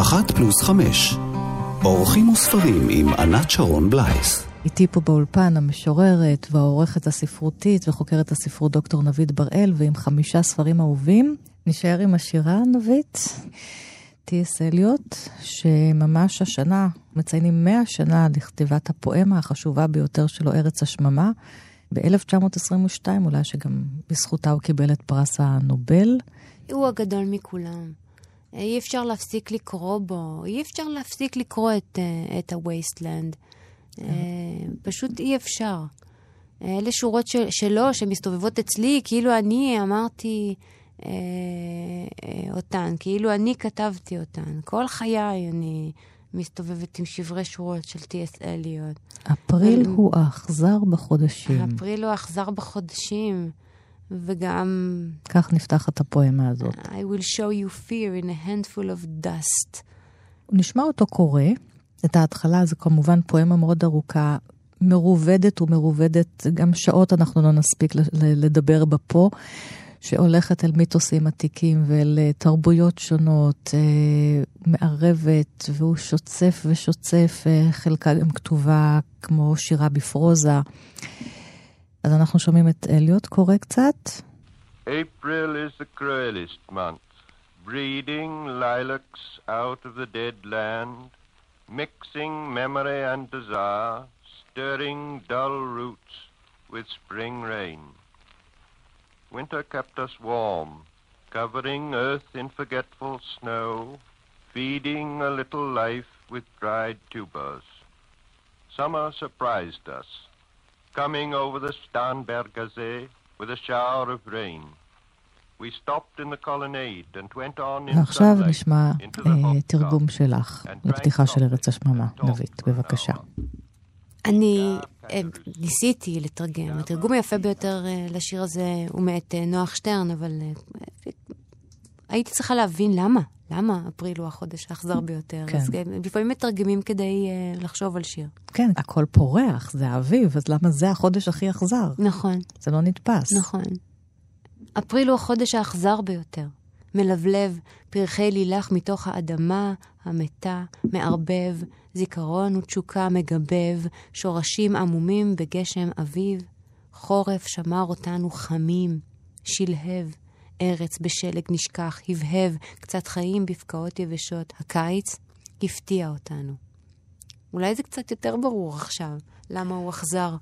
אחת פלוס חמש, אורחים וספרים עם ענת שרון בלייס. איתי פה באולפן המשוררת והעורכת הספרותית וחוקרת הספרות דוקטור נבית בראל, ועם חמישה ספרים אהובים. נשאר עם השירה, נבית. טי.אס. אליוט, שממש השנה מציינים 100 שנה לכתיבת הפואמה החשובה ביותר שלו, ארץ השממה. ב-1922, אולי שגם בזכותה הוא קיבל את פרס הנובל. הוא הגדול מכולם. אי אפשר להפסיק לקרוא בו, אי אפשר להפסיק לקרוא את, אה, את ה-Wasteland. אה, פשוט אי אפשר. אלה שורות של, שלו שמסתובבות אצלי, כאילו אני אמרתי אה, אה, אותן, כאילו אני כתבתי אותן. כל חיי אני מסתובבת עם שברי שורות של טי.אס. אליוט. אפריל. הוא האכזר בחודשים. אפריל הוא האכזר בחודשים, וגם... כך נפתחת הפואמה הזאת. I will show you fear in a handful of dust. נשמע אותו קורא. את ההתחלה, זו כמובן פואמה מאוד ארוכה, מרובדת ומרובדת, גם שעות אנחנו לא נספיק לדבר בה פה, שהולכת אל מיתוסים עתיקים ואל אה, תרבויות שונות, אה, מערבת, והוא שוצף ושוצף, אה, חלקה גם כתובה כמו שירה בפרוזה. אז אנחנו שומעים את אליוט קורא קצת. April is the cruelest month, breeding lilacs out of the dead land. mixing memory and desire, stirring dull roots with spring rain. Winter kept us warm, covering earth in forgetful snow, feeding a little life with dried tubers. Summer surprised us, coming over the Starnbergersee with a shower of rain. ועכשיו נשמע אה, תרגום שלך לפתיחה של ארץ השממה. דוד, בבקשה. אני אה, ניסיתי לתרגם. התרגום היפה ביותר אה, לשיר הזה הוא מאת נוח שטרן, אבל הייתי צריכה להבין למה. למה אפריל הוא החודש האכזר ביותר? כן. אז לפעמים מתרגמים כדי לחשוב על שיר. כן, הכל פורח, זה האביב, אז למה זה החודש הכי אכזר? נכון. זה לא נתפס. נכון. אפריל הוא החודש האכזר ביותר. מלבלב פרחי לילך מתוך האדמה המתה, מערבב, זיכרון ותשוקה מגבב, שורשים עמומים בגשם אביב. חורף שמר אותנו חמים, שלהב, ארץ בשלג נשכח, הבהב, קצת חיים בפקעות יבשות. הקיץ הפתיע אותנו. אולי זה קצת יותר ברור עכשיו, למה הוא אכזר.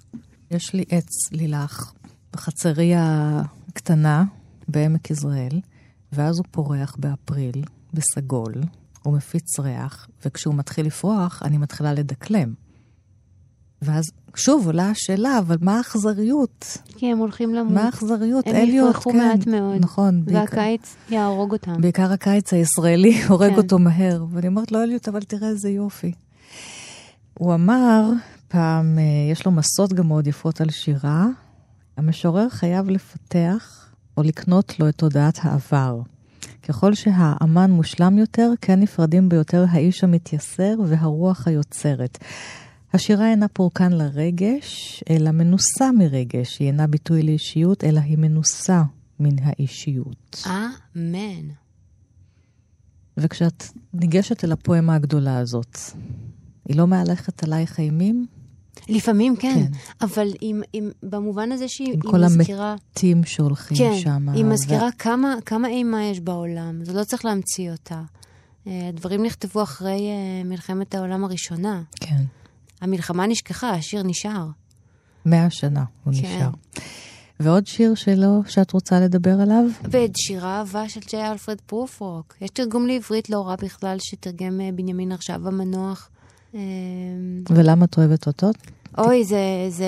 יש לי עץ לילך בחצרי הקטנה בעמק יזרעאל, ואז הוא פורח באפריל, בסגול, הוא מפיץ ריח, וכשהוא מתחיל לפרוח, אני מתחילה לדקלם. ואז שוב עולה השאלה, אבל מה האכזריות? כי הם הולכים למות. מה האכזריות? הם אליוט, יפרחו כן. מעט מאוד. נכון. והקיץ יהרוג אותם. בעיקר הקיץ הישראלי הורג כן. אותו מהר. ואני אומרת לו, אליוט, אבל תראה איזה יופי. הוא אמר, פעם, אה, יש לו מסות גם מאוד יפות על שירה, המשורר חייב לפתח או לקנות לו את תודעת העבר. ככל שהאמן מושלם יותר, כן נפרדים ביותר האיש המתייסר והרוח היוצרת. השירה אינה פורקן לרגש, אלא מנוסה מרגש. היא אינה ביטוי לאישיות, אלא היא מנוסה מן האישיות. אמן. וכשאת ניגשת אל הפואמה הגדולה הזאת, היא לא מהלכת עלייך אימים? לפעמים כן, כן. אבל עם, עם, במובן הזה שהיא עם היא כל מזכירה... המתים שהולכים כן, שם. היא מזכירה כמה, כמה אימה יש בעולם, זה לא צריך להמציא אותה. אה, הדברים נכתבו אחרי אה, מלחמת העולם הראשונה. כן. המלחמה נשכחה, השיר נשאר. מאה שנה הוא כן. נשאר. ועוד שיר שלו שאת רוצה לדבר עליו? ואת שיר האהבה של ג'יי אלפרד פרופרוק. יש תרגום לעברית לא רע בכלל, שתרגם אה, בנימין הרשב המנוח. אה, ולמה את אוהבת אותו? אוי, זה, זה,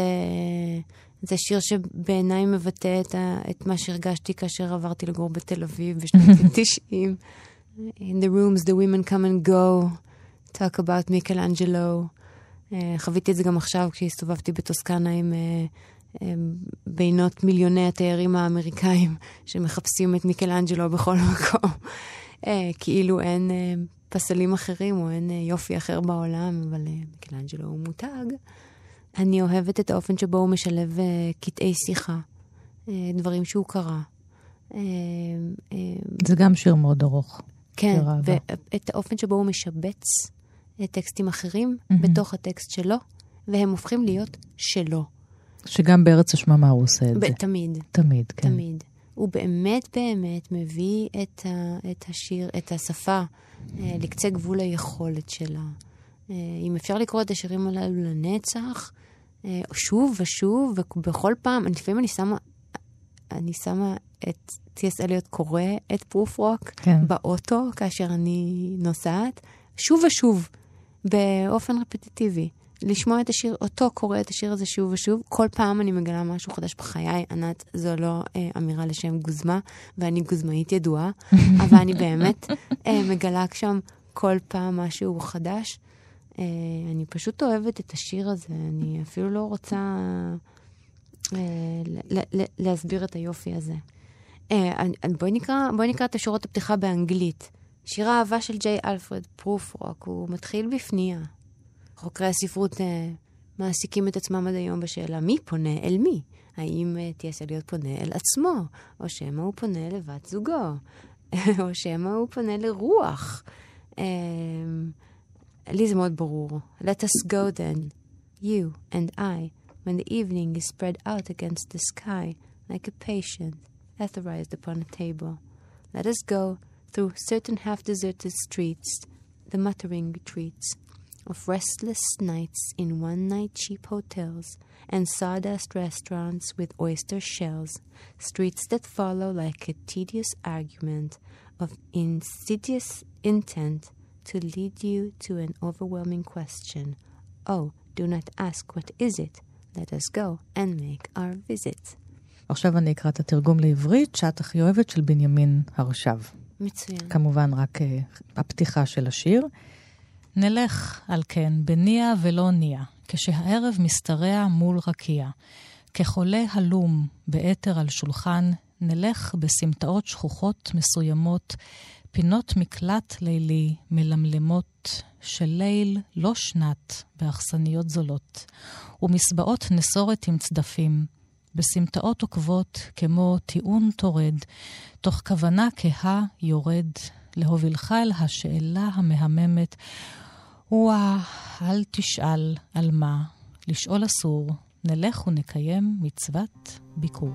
זה שיר שבעיניי מבטא את, ה, את מה שהרגשתי כאשר עברתי לגור בתל אביב בשנות ה-90. In the rooms the women come and go, talk about מיקלאנג'לו. Uh, חוויתי את זה גם עכשיו כשהסתובבתי בטוסקנה עם um, בינות מיליוני התיירים האמריקאים שמחפשים את מיקלאנג'לו בכל מקום. uh, כאילו אין פסלים אחרים או אין יופי אחר בעולם, אבל מיקלאנג'לו הוא מותג. אני אוהבת את האופן שבו הוא משלב קטעי שיחה, דברים שהוא קרא. זה גם שיר מאוד ארוך. כן. ואת האופן שבו הוא משבץ אה, טקסטים אחרים מהמם. בתוך הטקסט שלו, והם הופכים להיות שלו. שגם בארץ השממה הוא עושה את ב- זה. תמיד, תמיד, כן. תמיד. הוא באמת באמת מביא את, ה, את השיר, את השפה, אה, לקצה גבול היכולת שלה. אה, אם אפשר לקרוא את השירים הללו לנצח, אה, שוב ושוב, ובכל פעם, לפעמים אני שמה, אני שמה את טי.אס. אליוט קורא את פרוף רוק כן. באוטו כאשר אני נוסעת, שוב ושוב, באופן רפטיטיבי. לשמוע את השיר, אותו קורא את השיר הזה שוב ושוב. כל פעם אני מגלה משהו חדש בחיי. ענת, זו לא אה, אמירה לשם גוזמה, ואני גוזמאית ידועה, אבל אני באמת אה, מגלה שם כל פעם משהו חדש. אה, אני פשוט אוהבת את השיר הזה, אני אפילו לא רוצה אה, ל- ל- ל- להסביר את היופי הזה. אה, בואי נקרא, בואי נקרא את השורות הפתיחה באנגלית. שיר האהבה של ג'יי אלפרד פרופרוק, הוא מתחיל בפנייה. חוקרי הספרות אה, מעסיקים את עצמם עד היום בשאלה מי פונה אל מי? האם אה, טי.אס. אליוט פונה אל עצמו, או שמא הוא פונה לבת זוגו, או שמא הוא פונה לרוח. אה, לי זה מאוד ברור. Let us go then, you and I, when the evening is spread out against the sky, like a patient, etherized upon a table. Let us go through certain half-deserted streets, the muttering retreats of restless nights in one-night cheap hotels and sawdust restaurants with oyster shells, streets that follow like a tedious argument of insidious intent to lead you to an overwhelming question. Oh, do not ask what is it. Let us go and make our visit. עכשיו אני אקרא את התרגום לעברית, שאת הכי אוהבת, של בנימין הרשב. מצוין. כמובן רק uh, הפתיחה של השיר. נלך, על כן, בניע ולא ניע, כשהערב משתרע מול רקיע. כחולה הלום באתר על שולחן, נלך בסמטאות שכוחות מסוימות, פינות מקלט לילי מלמלמות, של ליל לא שנת באכסניות זולות, ומסבעות נסורת עם צדפים, בסמטאות עוקבות כמו טיעון טורד, תוך כוונה כהה יורד להובילך אל השאלה המהממת, וואה, אל תשאל על מה, לשאול אסור, נלך ונקיים מצוות ביקור.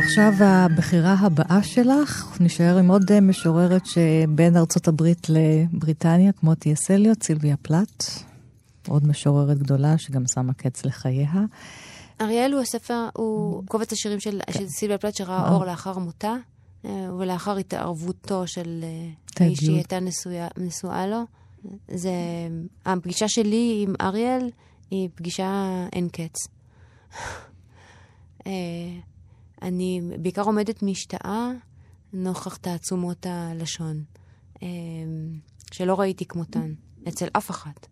ועכשיו הבחירה הבאה שלך, נשאר עם עוד אה, משוררת שבין ארצות הברית לבריטניה, כמו טי.אס. אליוט, סילביה פלט, עוד משוררת גדולה שגם שמה קץ לחייה. אריאל הוא הספר, הוא קובץ השירים של, כן. של סילביה פלט שראה אור לאחר מותה, אה, ולאחר התערבותו של אה, האיש שהיא הייתה נשואה לו. זה, הפגישה שלי עם אריאל היא פגישה אין קץ. אני בעיקר עומדת משתאה נוכח תעצומות הלשון, אמ, שלא ראיתי כמותן, אצל אף אחת.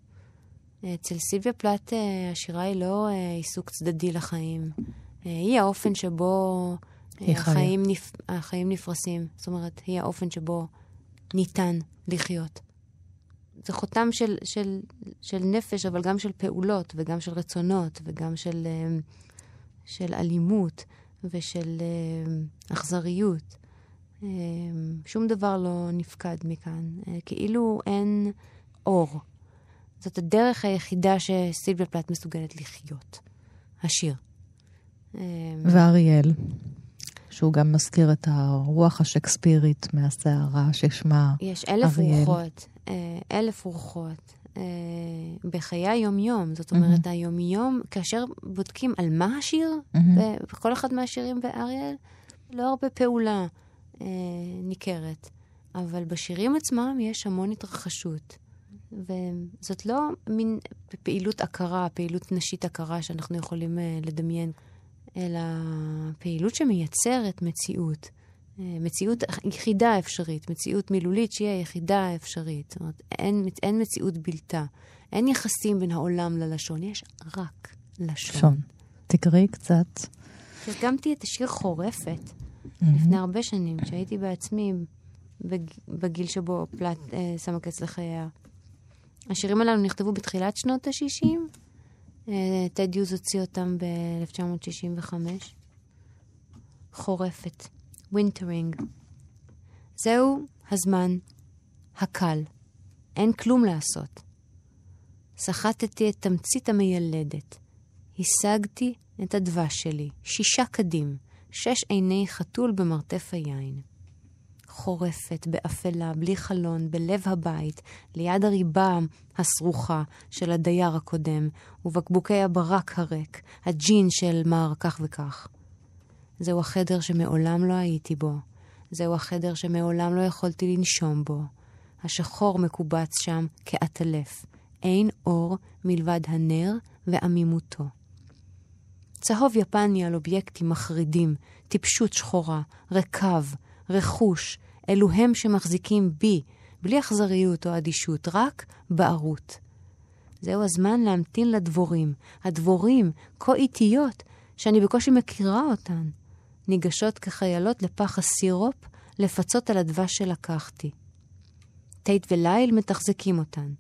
אצל סילביה פלט אה, השירה היא לא אה, עיסוק צדדי לחיים, אה, היא האופן שבו החיים, נפ... החיים נפרסים. זאת אומרת, היא האופן שבו ניתן לחיות. זה חותם של, של, של נפש, אבל גם של פעולות, וגם של רצונות, וגם של, של אלימות. ושל uh, אכזריות. Uh, שום דבר לא נפקד מכאן. Uh, כאילו אין אור. זאת הדרך היחידה שסילביה פלט מסוגלת לחיות. השיר. ואריאל, שהוא גם מזכיר את הרוח השקספירית מהסערה ששמה אריאל. יש אלף אריאל. רוחות, אלף רוחות. אה, בחיי היום-יום. זאת אומרת, mm-hmm. היום-יום, כאשר בודקים על מה השיר, mm-hmm. בכל אחד מהשירים באריאל, לא הרבה פעולה אה, ניכרת. אבל בשירים עצמם יש המון התרחשות. וזאת לא מין פעילות הכרה, פעילות נשית הכרה שאנחנו יכולים אה, לדמיין, אלא פעילות שמייצרת מציאות. מציאות יחידה אפשרית, מציאות מילולית שהיא היחידה האפשרית. זאת אומרת, אין, אין מציאות בלתה. אין יחסים בין העולם ללשון, יש רק לשון. שון. תקראי קצת. תרגמתי את השיר חורפת mm-hmm. לפני הרבה שנים, כשהייתי בעצמי בג, בגיל שבו פלאת' אה, שמה קץ לחייה. השירים הללו נכתבו בתחילת שנות ה-60. אה, טד יוז הוציא אותם ב-1965. חורפת. Wintering. זהו הזמן הקל. אין כלום לעשות. סחטתי את תמצית המיילדת. השגתי את הדבש שלי, שישה קדים, שש עיני חתול במרתף היין. חורפת, באפלה, בלי חלון, בלב הבית, ליד הריבה הסרוכה של הדייר הקודם, ובקבוקי הברק הריק, הג'ין של מר כך וכך. זהו החדר שמעולם לא הייתי בו. זהו החדר שמעולם לא יכולתי לנשום בו. השחור מקובץ שם כעטלף. אין אור מלבד הנר ועמימותו. צהוב יפני על אובייקטים מחרידים, טיפשות שחורה, רקב, רכוש, אלו הם שמחזיקים בי, בלי אכזריות או אדישות, רק בערות. זהו הזמן להמתין לדבורים, הדבורים, כה איטיות, שאני בקושי מכירה אותן. ניגשות כחיילות לפח הסירופ לפצות על הדבש שלקחתי. טייט וליל מתחזקים אותן.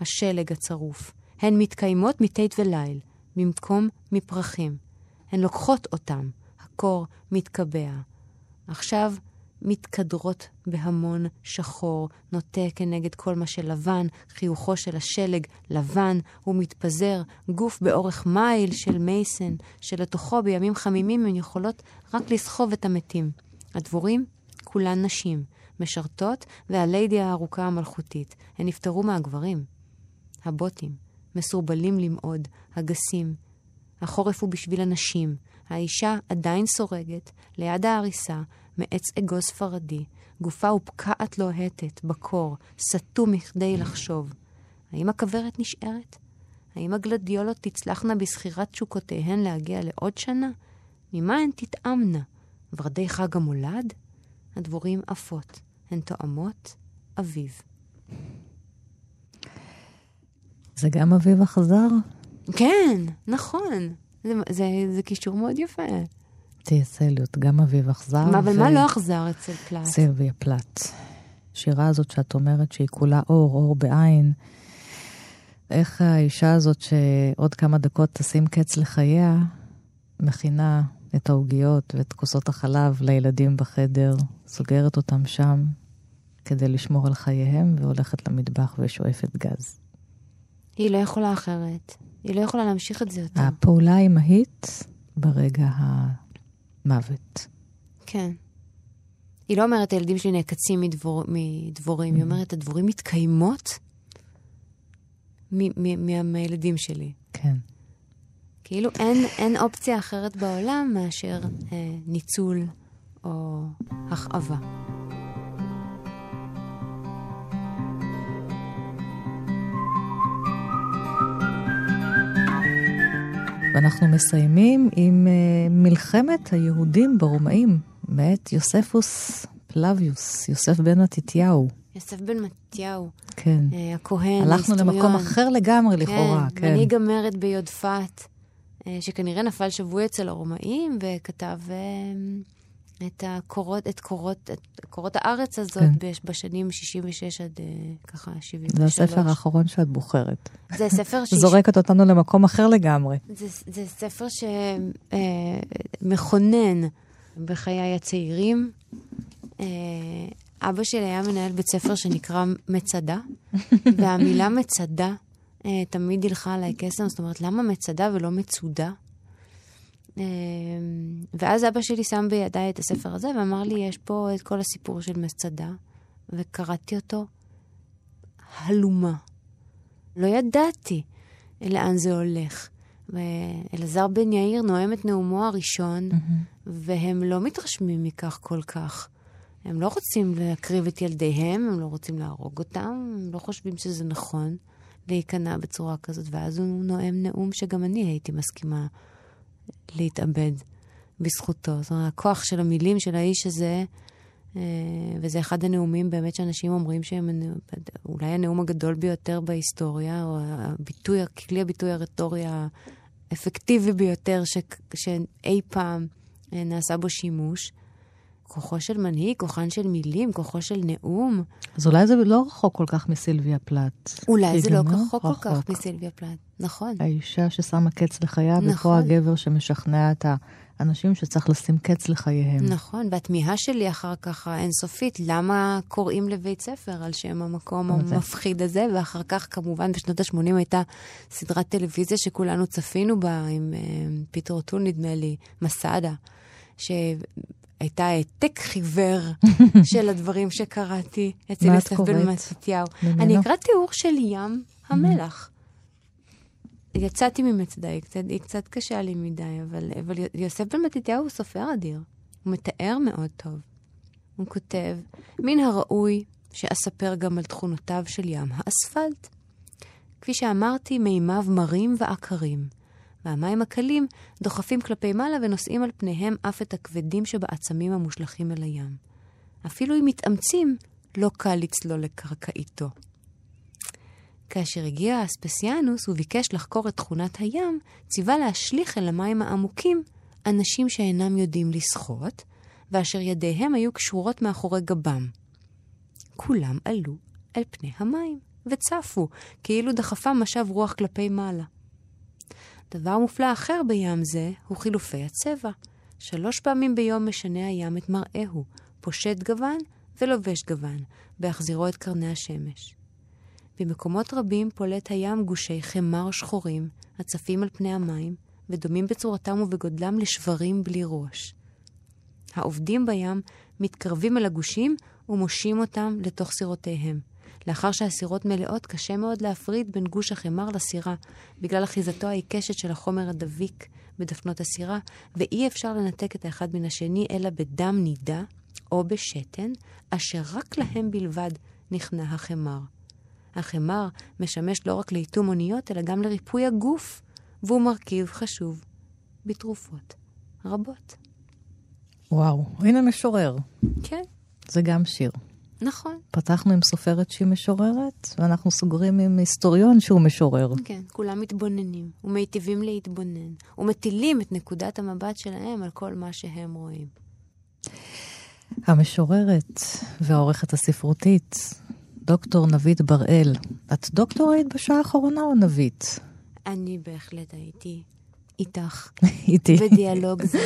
השלג הצרוף. הן מתקיימות מטייט וליל, במקום מפרחים. הן לוקחות אותם, הקור מתקבע. עכשיו מתקדרות בהמון שחור, נוטה כנגד כל מה שלבן, חיוכו של השלג לבן, הוא מתפזר, גוף באורך מייל של מייסן, שלתוכו בימים חמימים הן יכולות רק לסחוב את המתים. הדבורים, כולן נשים, משרתות, והליידי הארוכה המלכותית. הן נפטרו מהגברים. הבוטים, מסורבלים למעוד, הגסים. החורף הוא בשביל הנשים. האישה עדיין סורגת, ליד ההריסה, מעץ אגוז ספרדי, גופה ופקעת לוהטת, בקור, סתום מכדי לחשוב. האם הכוורת נשארת? האם הגלדיולות תצלחנה בזכירת תשוקותיהן להגיע לעוד שנה? ממה הן תטעמנה? ורדי חג המולד? הדבורים עפות, הן תואמות אביב. זה גם אביב אכזר? כן, נכון. זה, זה, זה קישור מאוד יפה. טי.אס. אליוט, גם אביב אכזר. מה, אבל ו... מה לא אכזר אצל פלט? סילביה פלט. השירה הזאת שאת אומרת שהיא כולה אור, אור בעין. איך האישה הזאת שעוד כמה דקות תשים קץ לחייה, מכינה את העוגיות ואת כוסות החלב לילדים בחדר, סוגרת אותם שם כדי לשמור על חייהם, והולכת למטבח ושואפת גז. היא לא יכולה אחרת. היא לא יכולה להמשיך את זה יותר. הפעולה האימהית ברגע המוות. כן. היא לא אומרת, הילדים שלי נעקצים מדבור, מדבורים, היא אומרת, הדבורים מתקיימות מהילדים שלי. כן. כאילו אין, אין אופציה אחרת בעולם מאשר אה, ניצול או הכאבה. ואנחנו מסיימים עם uh, מלחמת היהודים ברומאים, מאת יוספוס פלביוס, יוסף בן מתתיהו. יוסף בן מתתיהו. כן. Uh, הכהן, הלכנו למקום אחר לגמרי לכאורה, כן. כן. מנהיג המרד ביודפת, uh, שכנראה נפל שבוי אצל הרומאים, וכתב את, הקורות, את, קורות, את קורות הארץ הזאת כן. בשנים 66 עד uh, ככה 73. זה הספר האחרון שאת בוחרת. זה ספר ש... זורקת אותנו למקום אחר לגמרי. זה, זה ספר שמכונן uh, בחיי הצעירים. Uh, אבא שלי היה מנהל בית ספר שנקרא מצדה, והמילה מצדה תמיד הלכה עליי קסם, זאת אומרת, למה מצדה ולא מצודה? Uh, ואז אבא שלי שם בידיי את הספר הזה ואמר לי, יש פה את כל הסיפור של מצדה, וקראתי אותו הלומה. לא ידעתי לאן זה הולך. ואלעזר בן יאיר נואם את נאומו הראשון, mm-hmm. והם לא מתרשמים מכך כל כך. הם לא רוצים להקריב את ילדיהם, הם לא רוצים להרוג אותם, הם לא חושבים שזה נכון להיכנע בצורה כזאת, ואז הוא נואם נאום שגם אני הייתי מסכימה להתאבד בזכותו. זאת אומרת, הכוח של המילים של האיש הזה, אה, וזה אחד הנאומים באמת שאנשים אומרים שהם אולי הנאום הגדול ביותר בהיסטוריה, או הביטוי, כלי הביטוי הרטורי האפקטיבי ביותר ש, שאי פעם אה, נעשה בו שימוש. כוחו של מנהיג, כוחן של מילים, כוחו של נאום. אז אולי זה לא רחוק כל כך מסילביה פלט. אולי זה לא רחוק כל כך מסילביה פלט, נכון. האישה ששמה קץ לחייו, נכון. ופה הגבר שמשכנע את האנשים שצריך לשים קץ לחייהם. נכון, והתמיהה שלי אחר כך האינסופית, למה קוראים לבית ספר על שם המקום המפחיד הזה, ואחר כך כמובן בשנות ה-80 הייתה סדרת טלוויזיה שכולנו צפינו בה, עם uh, פיטר אוטול נדמה לי, מסאדה. ש... הייתה העתק חיוור של הדברים שקראתי אצל יוסף בן מתתיהו. אני אקרא תיאור של ים המלח. יצאתי ממצדה, היא קצת, היא קצת קשה לי מדי, אבל, אבל יוסף בן מתתיהו הוא סופר אדיר. הוא מתאר מאוד טוב. הוא כותב, מן הראוי שאספר גם על תכונותיו של ים האספלט. כפי שאמרתי, מימיו מרים ועקרים. והמים הקלים דוחפים כלפי מעלה ונושאים על פניהם אף את הכבדים שבעצמים המושלכים אל הים. אפילו אם מתאמצים, לא קל לצלול לקרקעיתו. כאשר הגיע אספסיאנוס וביקש לחקור את תכונת הים, ציווה להשליך אל המים העמוקים אנשים שאינם יודעים לשחות, ואשר ידיהם היו קשורות מאחורי גבם. כולם עלו אל פני המים, וצפו, כאילו דחפה משב רוח כלפי מעלה. דבר מופלא אחר בים זה הוא חילופי הצבע. שלוש פעמים ביום משנה הים את מראהו, פושט גוון ולובש גוון, בהחזירו את קרני השמש. במקומות רבים פולט הים גושי חמר שחורים, הצפים על פני המים, ודומים בצורתם ובגודלם לשברים בלי ראש. העובדים בים מתקרבים אל הגושים ומושים אותם לתוך סירותיהם. לאחר שהסירות מלאות, קשה מאוד להפריד בין גוש החמר לסירה, בגלל אחיזתו העיקשת של החומר הדביק בדפנות הסירה, ואי אפשר לנתק את האחד מן השני אלא בדם נידה או בשתן, אשר רק להם בלבד נכנע החמר. החמר משמש לא רק לאיתום אוניות, אלא גם לריפוי הגוף, והוא מרכיב חשוב בתרופות רבות. וואו, הנה משורר. כן. זה גם שיר. נכון. פתחנו עם סופרת שהיא משוררת, ואנחנו סוגרים עם היסטוריון שהוא משורר. כן, כולם מתבוננים, ומיטיבים להתבונן, ומטילים את נקודת המבט שלהם על כל מה שהם רואים. המשוררת והעורכת הספרותית, דוקטור נבית בראל. את דוקטור היית בשעה האחרונה או נבית? אני בהחלט הייתי איתך. איתי. בדיאלוג זה.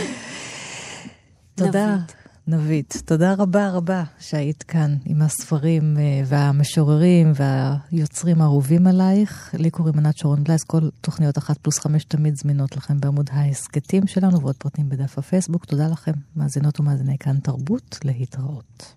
תודה. נבית. נבית, תודה רבה רבה שהיית כאן עם הספרים אה, והמשוררים והיוצרים האהובים עלייך. לי קוראים ענת שרון בלייס, כל תוכניות אחת פלוס חמש תמיד זמינות לכם בעמוד ההסכתים שלנו ועוד פרטים בדף הפייסבוק. תודה לכם, מאזינות ומאזיני כאן תרבות, להתראות.